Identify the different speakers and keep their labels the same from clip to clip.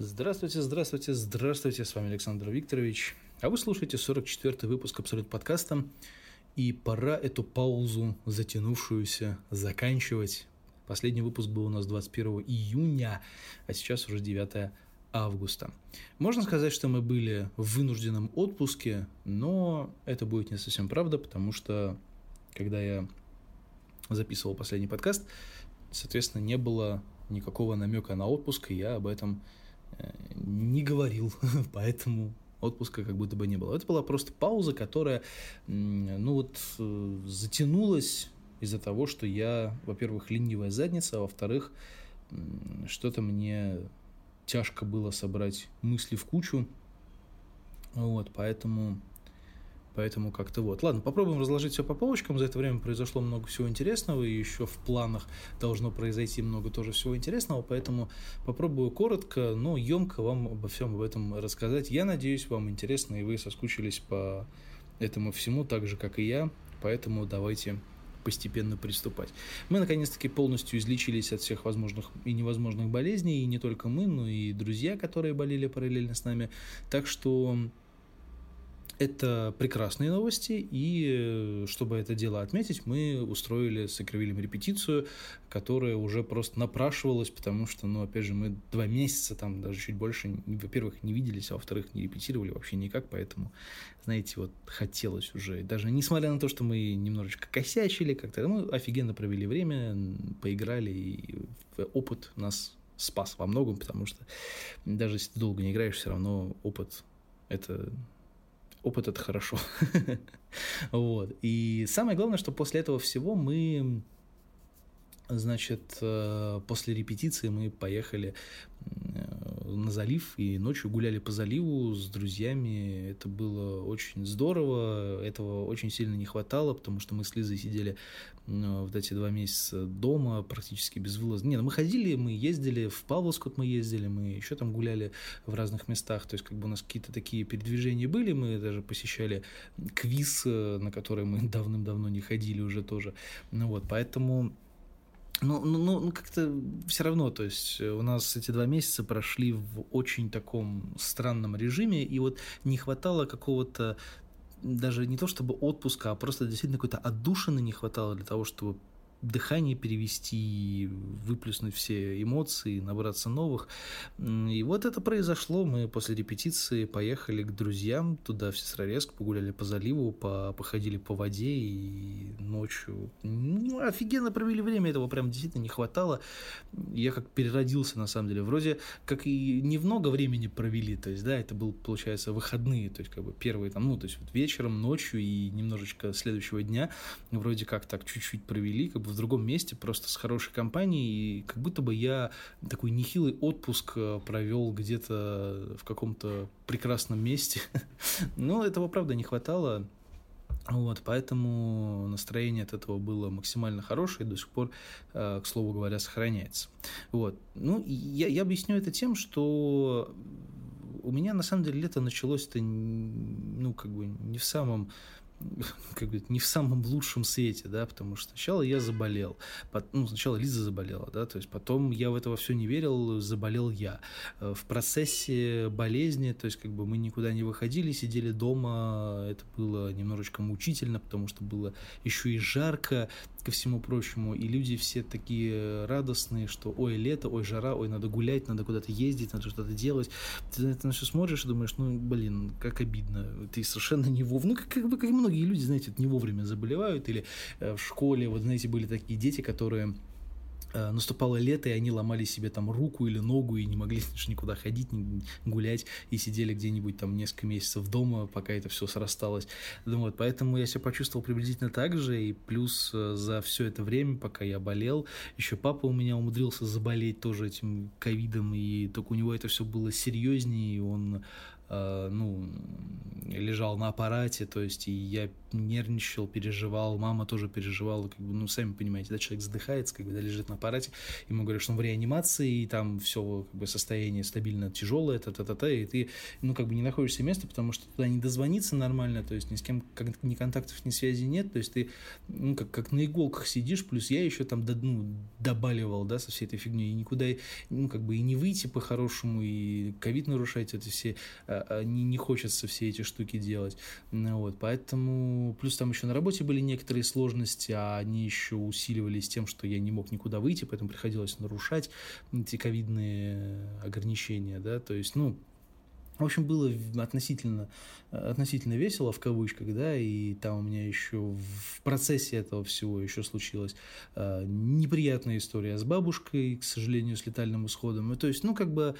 Speaker 1: Здравствуйте, здравствуйте, здравствуйте, с вами Александр Викторович. А вы слушаете 44-й выпуск Абсолют подкаста. И пора эту паузу, затянувшуюся, заканчивать. Последний выпуск был у нас 21 июня, а сейчас уже 9 августа. Можно сказать, что мы были в вынужденном отпуске, но это будет не совсем правда, потому что когда я записывал последний подкаст, соответственно, не было никакого намека на отпуск, и я об этом не говорил, поэтому отпуска как будто бы не было. Это была просто пауза, которая, ну вот, э, затянулась из-за того, что я, во-первых, ленивая задница, а во-вторых, что-то мне тяжко было собрать мысли в кучу. Вот, поэтому Поэтому как-то вот. Ладно, попробуем разложить все по полочкам. За это время произошло много всего интересного, и еще в планах должно произойти много тоже всего интересного, поэтому попробую коротко, но емко вам обо всем об этом рассказать. Я надеюсь, вам интересно, и вы соскучились по этому всему, так же, как и я, поэтому давайте постепенно приступать. Мы, наконец-таки, полностью излечились от всех возможных и невозможных болезней, и не только мы, но и друзья, которые болели параллельно с нами. Так что это прекрасные новости, и э, чтобы это дело отметить, мы устроили с Акривилем репетицию, которая уже просто напрашивалась, потому что, ну, опять же, мы два месяца, там, даже чуть больше, во-первых, не виделись, а во-вторых, не репетировали вообще никак, поэтому, знаете, вот хотелось уже, даже несмотря на то, что мы немножечко косячили как-то, мы офигенно провели время, поиграли, и опыт нас спас во многом, потому что даже если ты долго не играешь, все равно опыт это опыт это хорошо. вот. И самое главное, что после этого всего мы Значит, э, после репетиции мы поехали э, на залив и ночью гуляли по заливу с друзьями. Это было очень здорово, этого очень сильно не хватало, потому что мы с Лизой сидели вот эти два месяца дома практически безвылазно. Не, ну мы ходили, мы ездили, в Павловск мы ездили, мы еще там гуляли в разных местах, то есть как бы у нас какие-то такие передвижения были, мы даже посещали квиз, э, на который мы давным-давно не ходили уже тоже. Ну вот, поэтому ну, ну, ну, ну как-то все равно, то есть э, у нас эти два месяца прошли в очень таком странном режиме, и вот не хватало какого-то даже не то чтобы отпуска, а просто действительно какой-то отдушины не хватало для того, чтобы дыхание перевести, выплеснуть все эмоции, набраться новых. И вот это произошло. Мы после репетиции поехали к друзьям туда, в Сестрорецк, погуляли по заливу, по, походили по воде и ночью. Ну, офигенно провели время, этого прям действительно не хватало. Я как переродился, на самом деле. Вроде как и немного времени провели, то есть, да, это был, получается, выходные, то есть, как бы первые там, ну, то есть, вот вечером, ночью и немножечко следующего дня вроде как так чуть-чуть провели, как бы в другом месте, просто с хорошей компанией, и как будто бы я такой нехилый отпуск э, провел где-то в каком-то прекрасном месте. Но этого, правда, не хватало. Вот, поэтому настроение от этого было максимально хорошее и до сих пор, э, к слову говоря, сохраняется. Вот. Ну, я, я объясню это тем, что у меня на самом деле лето началось-то, ну, как бы не в самом как бы не в самом лучшем свете, да, потому что сначала я заболел, ну, сначала Лиза заболела, да, то есть потом я в этого все не верил, заболел я. Э, в процессе болезни, то есть как бы мы никуда не выходили, сидели дома, это было немножечко мучительно, потому что было еще и жарко, ко всему прочему, и люди все такие радостные, что ой, лето, ой, жара, ой, надо гулять, надо куда-то ездить, надо что-то делать. Ты на это все смотришь и думаешь, ну, блин, как обидно, ты совершенно не вовремя, ну, как, как как многие люди, знаете, не вовремя заболевают, или э, в школе, вот, знаете, были такие дети, которые наступало лето, и они ломали себе там руку или ногу и не могли никуда ходить, не гулять, и сидели где-нибудь там несколько месяцев дома, пока это все срасталось. Ну, вот, поэтому я себя почувствовал приблизительно так же, и плюс э, за все это время, пока я болел, еще папа у меня умудрился заболеть тоже этим ковидом, и только у него это все было серьезнее, и он Э, ну, лежал на аппарате, то есть и я нервничал, переживал, мама тоже переживала, как бы, ну, сами понимаете, да, человек задыхается, как бы, лежит на аппарате, ему говорят, что он в реанимации, и там все как бы состояние стабильно тяжелое, та-та-та-та, и ты, ну, как бы не находишься места, потому что туда не дозвониться нормально, то есть ни с кем как, ни контактов, ни связи нет, то есть ты, ну, как, как на иголках сидишь, плюс я еще там, ну, добаливал, да, со всей этой фигней, и никуда, ну, как бы и не выйти по-хорошему, и ковид нарушать, это все, а, не, не хочется все эти штуки делать, ну, вот, поэтому, плюс там еще на работе были некоторые сложности, а они еще усиливались тем, что я не мог никуда выйти, поэтому приходилось нарушать эти ковидные ограничения, да, то есть, ну, в общем, было относительно, относительно весело, в кавычках, да, и там у меня еще в процессе этого всего еще случилась э, неприятная история с бабушкой, к сожалению, с летальным исходом. И, то есть, ну, как бы,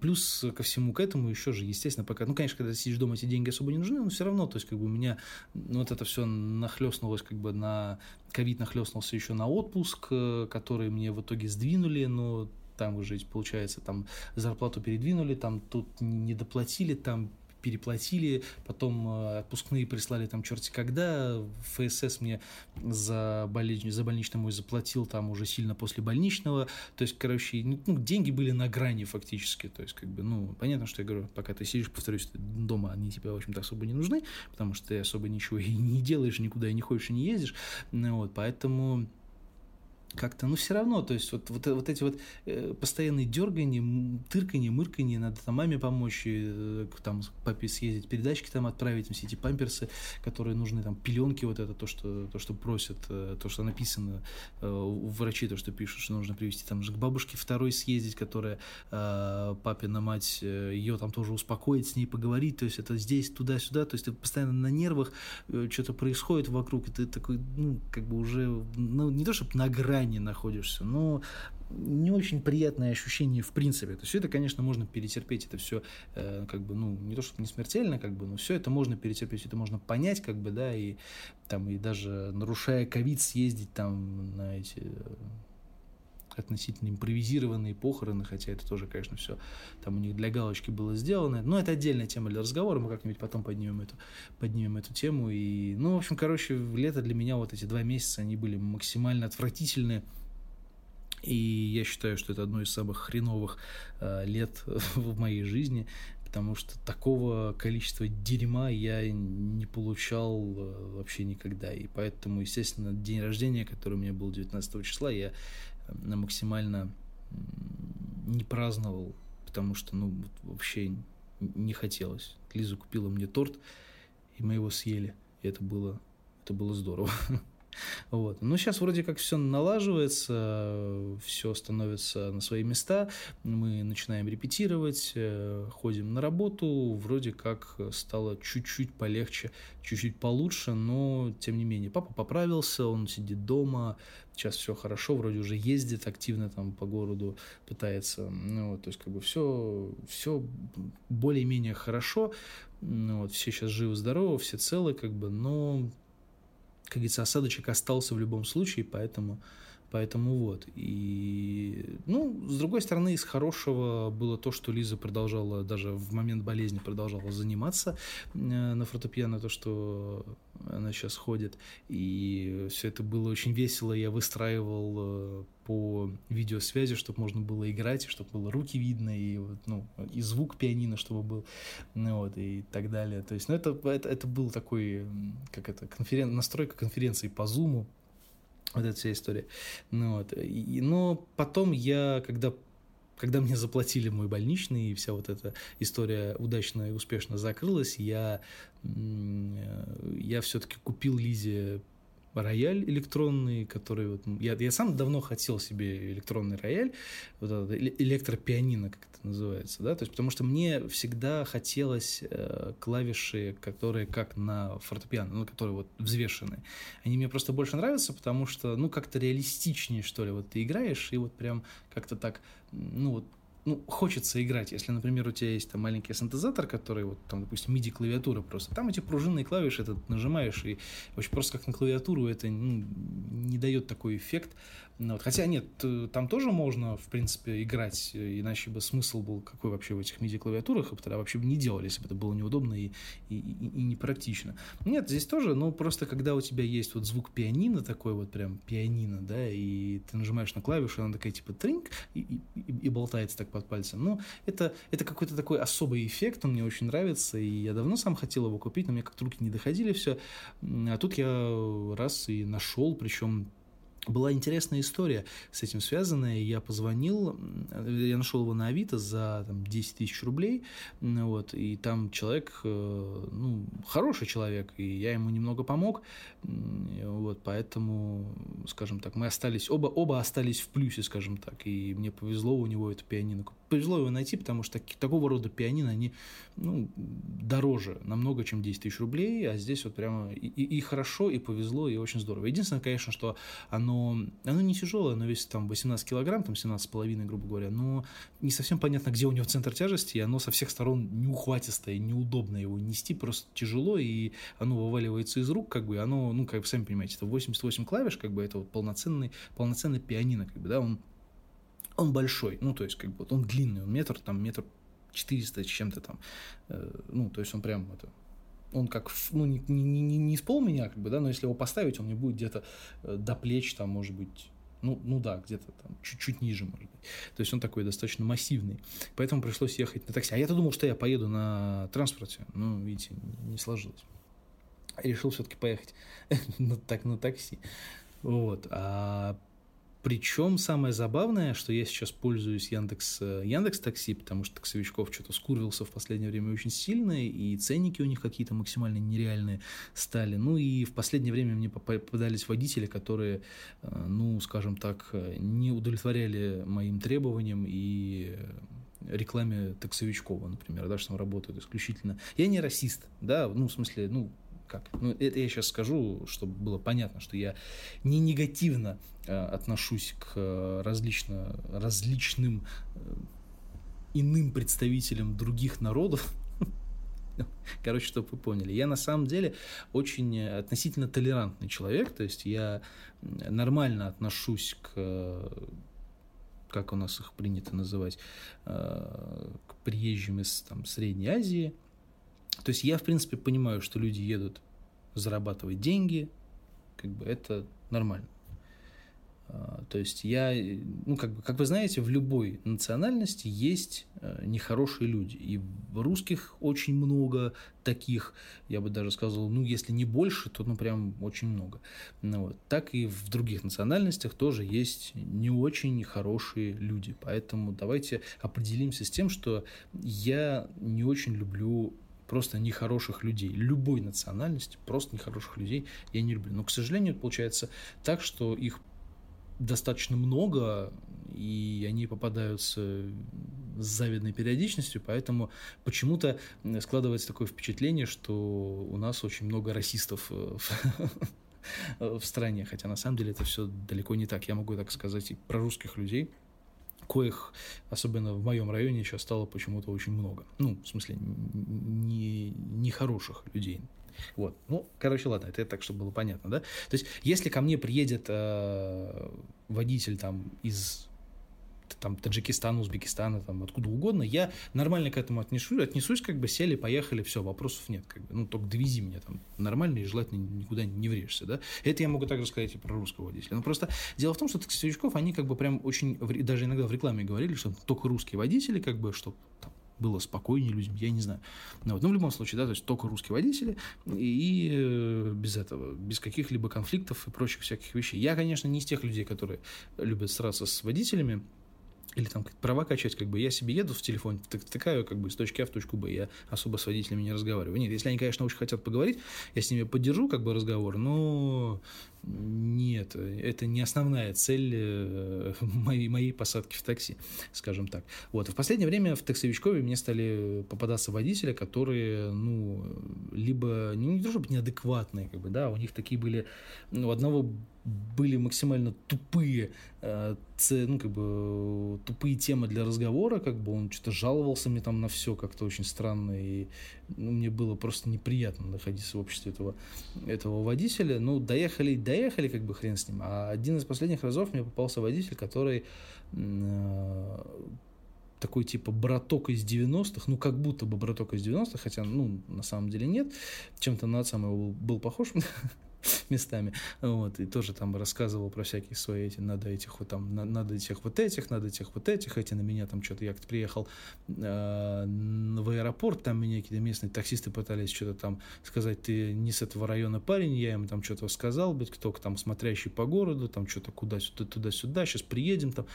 Speaker 1: плюс ко всему к этому еще же, естественно, пока, ну, конечно, когда сидишь дома, эти деньги особо не нужны, но все равно, то есть, как бы, у меня ну, вот это все нахлестнулось, как бы, на ковид нахлестнулся еще на отпуск, э, который мне в итоге сдвинули, но там уже, получается, там зарплату передвинули, там тут не доплатили, там переплатили, потом э, отпускные прислали там черти когда, ФСС мне за, больнич, за больничный мой заплатил там уже сильно после больничного, то есть, короче, ну, деньги были на грани фактически, то есть, как бы, ну, понятно, что я говорю, пока ты сидишь, повторюсь, дома они тебе, в общем-то, особо не нужны, потому что ты особо ничего и не делаешь, никуда и не ходишь, и не ездишь, ну, вот, поэтому как-то, ну, все равно, то есть вот, вот, вот эти вот э, постоянные дергания, тырканье, мырканье, надо там маме помочь, э, там папе съездить, передачки там отправить, там, все эти памперсы, которые нужны, там, пеленки, вот это, то, что, то, что просят, э, то, что написано э, у врачей, то, что пишут, что нужно привезти, там же к бабушке второй съездить, которая э, папина мать, э, ее там тоже успокоить, с ней поговорить, то есть это здесь, туда-сюда, то есть ты постоянно на нервах, э, что-то происходит вокруг, и ты такой, ну, как бы уже, ну, не то, чтобы на грани, грани находишься, но не очень приятное ощущение в принципе. То есть это, конечно, можно перетерпеть, это все э, как бы, ну, не то, чтобы не смертельно, как бы, но все это можно перетерпеть, это можно понять, как бы, да, и там, и даже нарушая ковид, съездить там на эти относительно импровизированные похороны, хотя это тоже, конечно, все там у них для галочки было сделано. Но это отдельная тема для разговора, мы как-нибудь потом поднимем эту, поднимем эту тему. И, ну, в общем, короче, лето для меня вот эти два месяца, они были максимально отвратительные. И я считаю, что это одно из самых хреновых э, лет в моей жизни, потому что такого количества дерьма я не получал э, вообще никогда. И поэтому, естественно, день рождения, который у меня был 19 числа, я максимально не праздновал, потому что, ну, вообще не хотелось. Лиза купила мне торт, и мы его съели. И это было, это было здорово. Вот. Но сейчас вроде как все налаживается, все становится на свои места, мы начинаем репетировать, э, ходим на работу, вроде как стало чуть-чуть полегче, чуть-чуть получше, но тем не менее. Папа поправился, он сидит дома, сейчас все хорошо, вроде уже ездит активно там по городу, пытается, ну, вот, то есть как бы все, все более-менее хорошо, ну, вот, все сейчас живы-здоровы, все целы, как бы, но как говорится, осадочек остался в любом случае, поэтому, поэтому вот. И, ну, с другой стороны, из хорошего было то, что Лиза продолжала, даже в момент болезни продолжала заниматься э, на фортепиано, то, что она сейчас ходит, и все это было очень весело, я выстраивал э, по видеосвязи, чтобы можно было играть, чтобы было руки видно, и, ну, и звук пианино, чтобы был, ну, вот, и так далее. То есть, ну, это, это, это был такой, как это, конферен... настройка конференции по Zoom, вот эта вся история. Ну, вот. И, но потом я, когда когда мне заплатили мой больничный, и вся вот эта история удачно и успешно закрылась, я, я все-таки купил Лизе рояль электронный, который вот я, я сам давно хотел себе электронный рояль, вот этот электропианино, как это называется, да, то есть потому что мне всегда хотелось э, клавиши, которые как на фортепиано, ну, которые вот взвешенные. Они мне просто больше нравятся, потому что, ну, как-то реалистичнее, что ли, вот ты играешь, и вот прям как-то так, ну, вот ну, хочется играть. Если, например, у тебя есть там маленький синтезатор, который, вот, там, допустим, MIDI-клавиатура просто, там эти пружинные клавиши, ты нажимаешь, и очень просто как на клавиатуру это ну, не дает такой эффект, вот. Хотя нет, там тоже можно, в принципе, играть, иначе бы смысл был какой вообще в этих MIDI-клавиатурах, тогда вообще бы не делали, если бы это было неудобно и, и, и, и непрактично. Нет, здесь тоже, ну, просто когда у тебя есть вот звук пианино такой вот прям пианино, да, и ты нажимаешь на клавишу, она такая типа тринг и, и, и болтается так под пальцем. Ну, это, это какой-то такой особый эффект, он мне очень нравится, и я давно сам хотел его купить, но мне как-то руки не доходили все. А тут я раз и нашел, причем была интересная история с этим связанная. Я позвонил, я нашел его на Авито за там, 10 тысяч рублей, вот, и там человек, э, ну, хороший человек, и я ему немного помог, вот, поэтому, скажем так, мы остались, оба, оба остались в плюсе, скажем так, и мне повезло у него это пианино повезло его найти, потому что такого рода пианино, они ну, дороже намного, чем 10 тысяч рублей, а здесь вот прямо и, и хорошо, и повезло, и очень здорово. Единственное, конечно, что оно, оно не тяжелое, оно весит там 18 килограмм, там 17,5, грубо говоря, но не совсем понятно, где у него центр тяжести, и оно со всех сторон неухватистое, неудобно его нести, просто тяжело, и оно вываливается из рук, как бы, оно, ну, как вы сами понимаете, это 88 клавиш, как бы, это вот полноценный, полноценный пианино, как бы, да, он он большой, ну, то есть, как бы, вот он длинный, он метр, там, метр четыреста чем-то там, э, ну, то есть, он прям, это, он как, ну, не, не, не, не с пол меня, как бы, да, но если его поставить, он не будет где-то э, до плеч, там, может быть, ну, ну да, где-то там чуть-чуть ниже, может быть. То есть он такой достаточно массивный. Поэтому пришлось ехать на такси. А я-то думал, что я поеду на транспорте. Ну, видите, не сложилось. решил все-таки поехать так, на такси. Вот. А причем самое забавное, что я сейчас пользуюсь Яндекс, э, Яндекс Такси, потому что таксовичков что-то скурвился в последнее время очень сильно, и ценники у них какие-то максимально нереальные стали. Ну и в последнее время мне попадались водители, которые, э, ну, скажем так, не удовлетворяли моим требованиям и рекламе таксовичкова, например, да, что там работают исключительно. Я не расист, да, ну, в смысле, ну, как? Ну, это я сейчас скажу, чтобы было понятно, что я не негативно э, отношусь к э, различно, различным э, иным представителям других народов. Короче, чтобы вы поняли. Я на самом деле очень относительно толерантный человек, то есть я нормально отношусь к как у нас их принято называть, э, к приезжим из там, Средней Азии, то есть я, в принципе, понимаю, что люди едут зарабатывать деньги, как бы это нормально. А, то есть я, ну, как, бы, как вы знаете, в любой национальности есть э, нехорошие люди. И русских очень много таких, я бы даже сказал, ну, если не больше, то, ну, прям очень много. Ну, вот. Так и в других национальностях тоже есть не очень хорошие люди. Поэтому давайте определимся с тем, что я не очень люблю просто нехороших людей, любой национальности, просто нехороших людей я не люблю. Но, к сожалению, получается так, что их достаточно много, и они попадаются с завидной периодичностью, поэтому почему-то складывается такое впечатление, что у нас очень много расистов э, в стране, хотя на самом деле это все далеко не так. Я могу так сказать и про русских людей, коих, особенно в моем районе, сейчас стало почему-то очень много. Ну, в смысле, не, не хороших людей. Вот. Ну, короче, ладно, это так, чтобы было понятно, да? То есть, если ко мне приедет э, водитель там из там, Таджикистана, Узбекистана, там, откуда угодно, я нормально к этому отнесусь, отнесусь, как бы сели, поехали, все, вопросов нет, как бы, ну, только довези меня там нормально и желательно никуда не врежешься, да. Это я могу также сказать и про русского водителя. Но просто дело в том, что таксовичков, они как бы прям очень, даже иногда в рекламе говорили, что только русские водители, как бы, что там, было спокойнее людям, я не знаю. Но, вот, ну, в любом случае, да, то есть только русские водители и э, без этого, без каких-либо конфликтов и прочих всяких вещей. Я, конечно, не из тех людей, которые любят сраться с водителями, или там права качать, как бы я себе еду в телефон, втыкаю как бы с точки А в точку Б, я особо с водителями не разговариваю. Нет, если они, конечно, очень хотят поговорить, я с ними поддержу как бы разговор, но нет, это не основная цель э, моей, моей посадки в такси, скажем так. Вот. В последнее время в таксовичкове мне стали попадаться водители, которые, ну, либо не, не то чтобы неадекватные, как бы, да, у них такие были, ну, одного были максимально тупые, э, ну, как бы, тупые темы для разговора, как бы он что-то жаловался мне там на все как-то очень странно, и ну, мне было просто неприятно находиться в обществе этого, этого водителя. Ну, доехали, доехали, как бы хрен с ним. А один из последних разов мне попался водитель, который э, такой типа браток из 90-х, ну как будто бы браток из 90-х, хотя, ну, на самом деле нет, чем-то на отца моего был, похож, местами, вот, и тоже там рассказывал про всякие свои эти, надо этих вот там, надо этих вот этих, надо этих вот этих, эти на меня там что-то, я как-то приехал э, в аэропорт, там меня какие-то местные таксисты пытались что-то там сказать, ты не с этого района парень, я им там что-то сказал, быть, кто там смотрящий по городу, там что-то куда-сюда, туда-сюда, сейчас приедем там,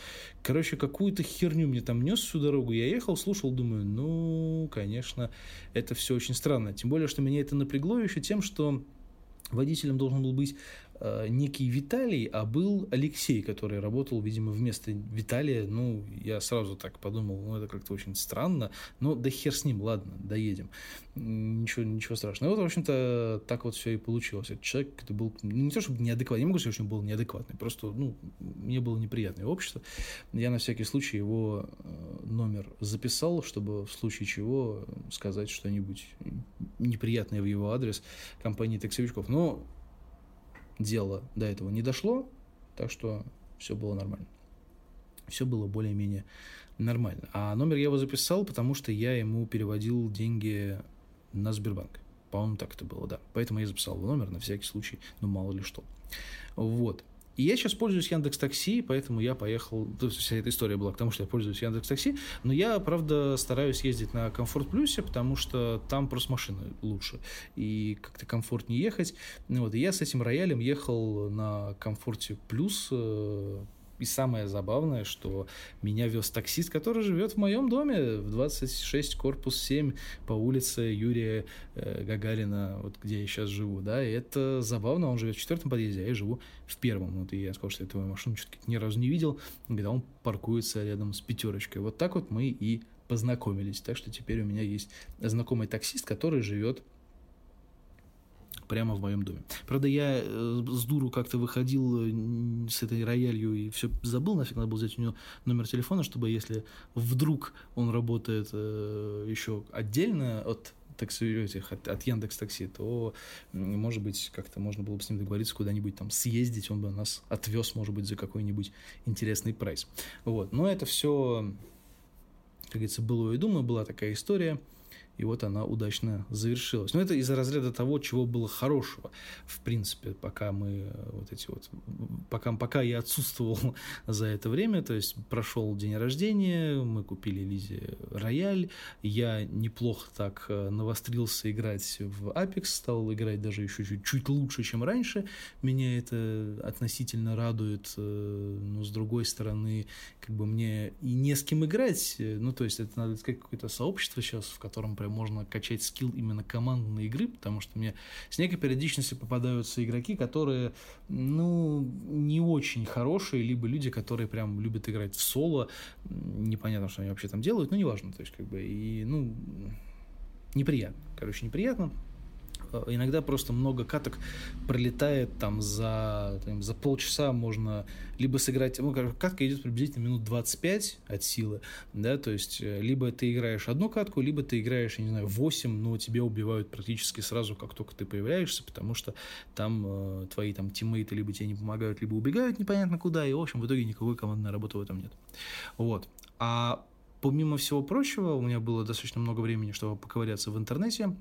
Speaker 1: короче, какую-то херню мне там нес всю дорогу, я ехал, слушал, думаю, ну, конечно, это все очень странно, тем более, что меня это напрягло еще тем, что водителем должен был быть некий Виталий, а был Алексей, который работал, видимо, вместо Виталия. Ну, я сразу так подумал, ну, это как-то очень странно, но да хер с ним, ладно, доедем. Ничего, ничего страшного. И вот, в общем-то, так вот все и получилось. Этот человек это был ну, не то, чтобы неадекватный, не могу сказать, что он был неадекватный, просто, ну, мне было неприятное общество. Я на всякий случай его э, номер записал, чтобы в случае чего сказать что-нибудь неприятное в его адрес компании таксовичков. Но дело до этого не дошло, так что все было нормально. Все было более-менее нормально. А номер я его записал, потому что я ему переводил деньги на Сбербанк. По-моему, так это было, да. Поэтому я записал его номер на всякий случай, ну мало ли что. Вот. И я сейчас пользуюсь Яндекс Такси, поэтому я поехал. То есть вся эта история была к тому, что я пользуюсь Яндекс Такси. Но я, правда, стараюсь ездить на Комфорт Плюсе, потому что там просто машины лучше. И как-то комфортнее ехать. Вот, и я с этим роялем ехал на Комфорте Плюс э, и самое забавное, что меня вез таксист, который живет в моем доме в 26 корпус 7 по улице Юрия э, Гагарина, вот где я сейчас живу, да, и это забавно, он живет в четвертом подъезде, а я живу в первом, вот, и я сказал, что я твою машину что-то ни разу не видел, когда он паркуется рядом с пятерочкой. Вот так вот мы и познакомились, так что теперь у меня есть знакомый таксист, который живет прямо в моем доме. Правда, я э, с дуру как-то выходил э, с этой роялью и все забыл, нафиг надо было взять у него номер телефона, чтобы если вдруг он работает э, еще отдельно от такси, этих, от, от Яндекс Такси, то, может быть, как-то можно было бы с ним договориться куда-нибудь там съездить, он бы нас отвез, может быть, за какой-нибудь интересный прайс. Вот. Но это все, как говорится, было и думаю, была такая история – и вот она удачно завершилась. Но это из-за разряда того, чего было хорошего, в принципе, пока мы э, вот эти вот, пока, пока я отсутствовал за это время, то есть прошел день рождения, мы купили Лизе рояль, я неплохо так э, навострился играть в Apex, стал играть даже еще чуть-чуть лучше, чем раньше, меня это относительно радует, э, но с другой стороны, как бы мне и не с кем играть, ну, то есть это надо сказать какое-то сообщество сейчас, в котором прям можно качать скилл именно командной игры, потому что мне с некой периодичностью попадаются игроки, которые, ну, не очень хорошие, либо люди, которые прям любят играть в соло, непонятно, что они вообще там делают, но неважно, то есть как бы, и, ну, неприятно, короче, неприятно, иногда просто много каток пролетает там за, там, за полчаса можно либо сыграть, ну, катка идет приблизительно минут 25 от силы, да, то есть э, либо ты играешь одну катку, либо ты играешь, я не знаю, 8, но тебя убивают практически сразу, как только ты появляешься, потому что там э, твои там тиммейты либо тебе не помогают, либо убегают непонятно куда, и, в общем, в итоге никакой командной работы в этом нет. Вот. А помимо всего прочего, у меня было достаточно много времени, чтобы поковыряться в интернете,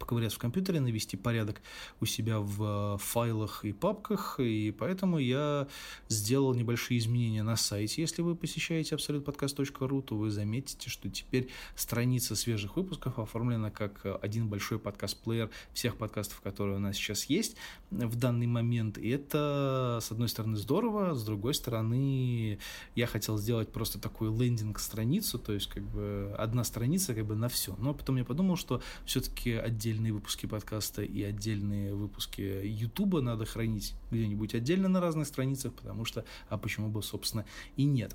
Speaker 1: поковыряться в компьютере, навести порядок у себя в э, файлах и папках, и поэтому я сделал небольшие изменения на сайте. Если вы посещаете absolutpodcast.ru, то вы заметите, что теперь страница свежих выпусков оформлена как один большой подкаст-плеер всех подкастов, которые у нас сейчас есть в данный момент. И это, с одной стороны, здорово, с другой стороны, я хотел сделать просто такую лендинг-страницу, то есть как бы одна страница как бы на все. Но потом я подумал, что все-таки отдельно отдельные выпуски подкаста и отдельные выпуски Ютуба надо хранить где-нибудь отдельно на разных страницах, потому что, а почему бы, собственно, и нет.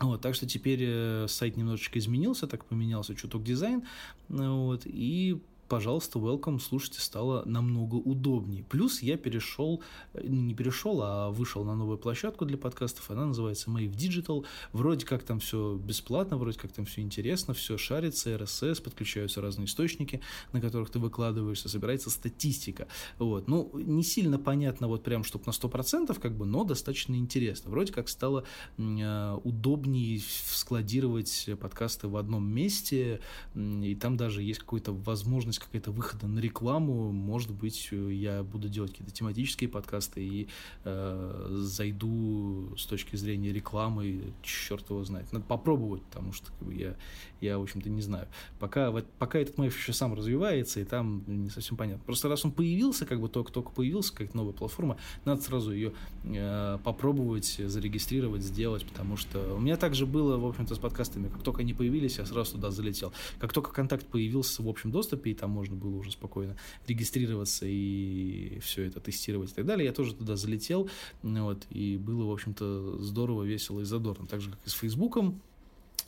Speaker 1: Вот, так что теперь э, сайт немножечко изменился, так поменялся чуток дизайн, вот, и пожалуйста, welcome, слушайте, стало намного удобнее. Плюс я перешел, э, не перешел, а вышел на новую площадку для подкастов, она называется Mave Digital. Вроде как там все бесплатно, вроде как там все интересно, все шарится, RSS, подключаются разные источники, на которых ты выкладываешься, собирается статистика. Вот. Ну, не сильно понятно вот прям, чтобы на 100%, как бы, но достаточно интересно. Вроде как стало э, удобнее складировать подкасты в одном месте, и там даже есть какая-то возможность какая-то выхода на рекламу. Может быть, я буду делать какие-то тематические подкасты и э, зайду с точки зрения рекламы, черт его знает. Надо попробовать, потому что как бы, я, я, в общем-то, не знаю. Пока, вот, пока этот мейф еще сам развивается, и там не совсем понятно. Просто раз он появился, как бы только-только появился, как новая платформа, надо сразу ее э, попробовать зарегистрировать, сделать, потому что у меня также было, в общем-то, с подкастами, как только они появились, я сразу туда залетел. Как только контакт появился в общем доступе, и там можно было уже спокойно регистрироваться и все это тестировать и так далее, я тоже туда залетел, вот, и было, в общем-то, здорово, весело и задорно. Так же, как и с Фейсбуком,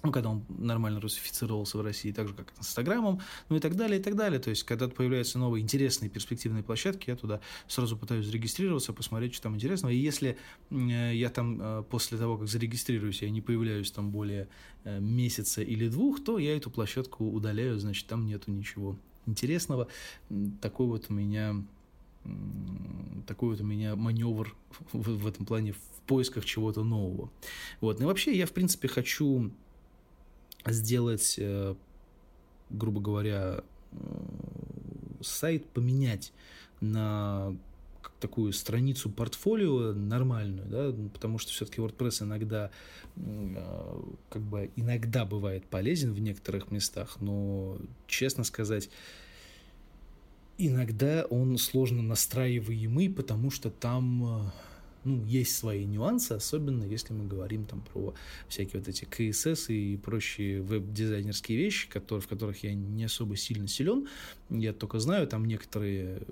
Speaker 1: ну, когда он нормально русифицировался в России, так же, как и с Инстаграмом, ну и так далее, и так далее. То есть, когда появляются новые интересные перспективные площадки, я туда сразу пытаюсь зарегистрироваться, посмотреть, что там интересного. И если я там э, после того, как зарегистрируюсь, я не появляюсь там более э, месяца или двух, то я эту площадку удаляю, значит, там нету ничего интересного. Такой вот у меня такой вот у меня маневр в, в этом плане в поисках чего-то нового. Вот. Ну и вообще я, в принципе, хочу сделать, э, грубо говоря, сайт поменять на такую страницу портфолио нормальную, да, потому что все-таки WordPress иногда э, как бы иногда бывает полезен в некоторых местах, но честно сказать, иногда он сложно настраиваемый, потому что там э, ну, есть свои нюансы, особенно если мы говорим там про всякие вот эти CSS и прочие веб-дизайнерские вещи, которые, в которых я не особо сильно силен. Я только знаю там некоторые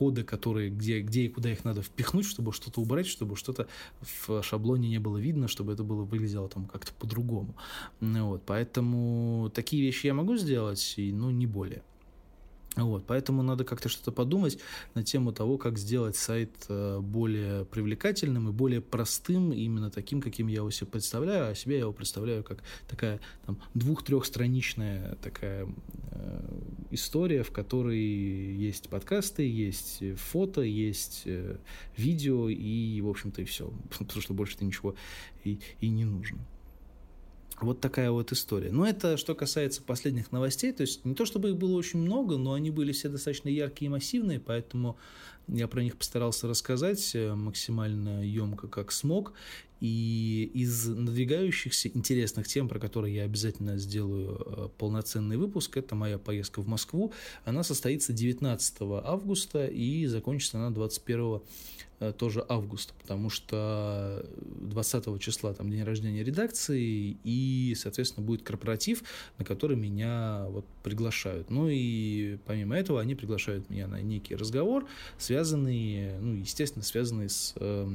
Speaker 1: коды, которые, где, где и куда их надо впихнуть, чтобы что-то убрать, чтобы что-то в шаблоне не было видно, чтобы это было выглядело там как-то по-другому. Вот, поэтому такие вещи я могу сделать, и, ну, не более. Вот, поэтому надо как-то что-то подумать на тему того, как сделать сайт э, более привлекательным и более простым, именно таким, каким я его себе представляю, а себе я его представляю как такая там, двух-трехстраничная такая э, история, в которой есть подкасты, есть фото, есть э, видео и, в общем-то, и все, потому что больше-то ничего и, и не нужно. Вот такая вот история. Но это что касается последних новостей. То есть не то чтобы их было очень много, но они были все достаточно яркие и массивные, поэтому я про них постарался рассказать э, максимально емко, как смог. И из надвигающихся интересных тем, про которые я обязательно сделаю э, полноценный выпуск, это моя поездка в Москву. Она состоится 19 августа и закончится она 21 Э, тоже августа, потому что 20 числа там день рождения редакции, и, соответственно, будет корпоратив, на который меня вот приглашают. Ну и помимо этого они приглашают меня на некий разговор, связанный, ну, естественно, связанный с э,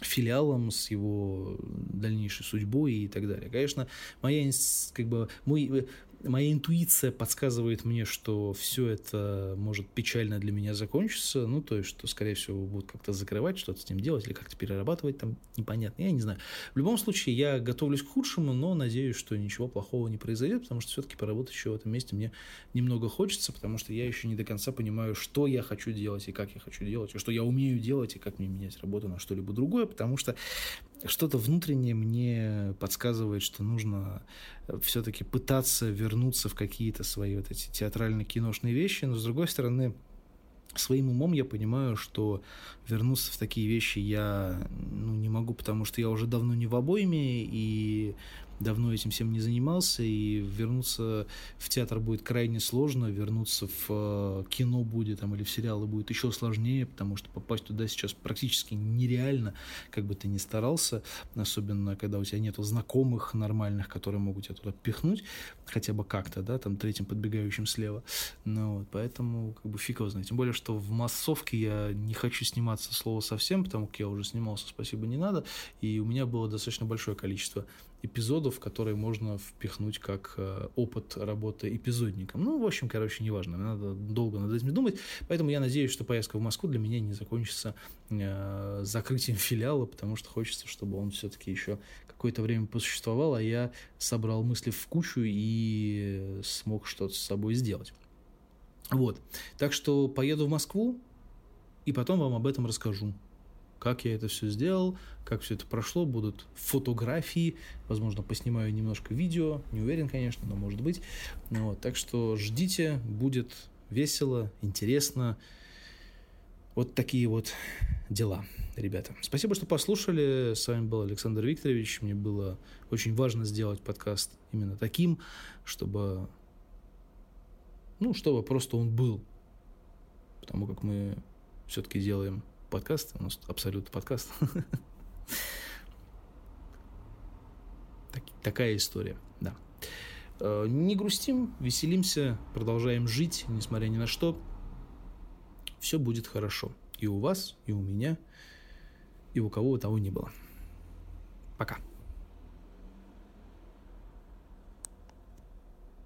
Speaker 1: филиалом, с его дальнейшей судьбой и так далее. Конечно, моя, как бы, мой моя интуиция подсказывает мне, что все это может печально для меня закончиться, ну, то есть, что, скорее всего, будут как-то закрывать, что-то с ним делать или как-то перерабатывать, там, непонятно, я не знаю. В любом случае, я готовлюсь к худшему, но надеюсь, что ничего плохого не произойдет, потому что все-таки поработать еще в этом месте мне немного хочется, потому что я еще не до конца понимаю, что я хочу делать и как я хочу делать, и что я умею делать, и как мне менять работу на что-либо другое, потому что что-то внутреннее мне подсказывает, что нужно все-таки пытаться вернуться в какие-то свои вот эти театрально-киношные вещи, но с другой стороны, своим умом я понимаю, что вернуться в такие вещи я ну, не могу, потому что я уже давно не в обойме, и давно этим всем не занимался, и вернуться в театр будет крайне сложно, вернуться в э, кино будет там, или в сериалы будет еще сложнее, потому что попасть туда сейчас практически нереально, как бы ты ни старался, особенно когда у тебя нет знакомых нормальных, которые могут тебя туда пихнуть, хотя бы как-то, да, там третьим подбегающим слева. Ну, вот, поэтому как бы фиг его знает. Тем более, что в массовке я не хочу сниматься слово совсем, потому как я уже снимался, спасибо, не надо, и у меня было достаточно большое количество эпизодов, которые можно впихнуть как э, опыт работы эпизодником. Ну, в общем, короче, неважно, надо долго над этим думать, поэтому я надеюсь, что поездка в Москву для меня не закончится э, закрытием филиала, потому что хочется, чтобы он все-таки еще какое-то время посуществовал, а я собрал мысли в кучу и смог что-то с собой сделать. Вот, так что поеду в Москву, и потом вам об этом расскажу как я это все сделал, как все это прошло, будут фотографии, возможно, поснимаю немножко видео, не уверен, конечно, но может быть. Ну вот, так что ждите, будет весело, интересно. Вот такие вот дела, ребята. Спасибо, что послушали. С вами был Александр Викторович. Мне было очень важно сделать подкаст именно таким, чтобы, ну, чтобы просто он был. Потому как мы все-таки делаем подкаст. У нас абсолютно подкаст. Такая история, да. Э, не грустим, веселимся, продолжаем жить, несмотря ни на что. Все будет хорошо. И у вас, и у меня, и у кого бы того не было. Пока.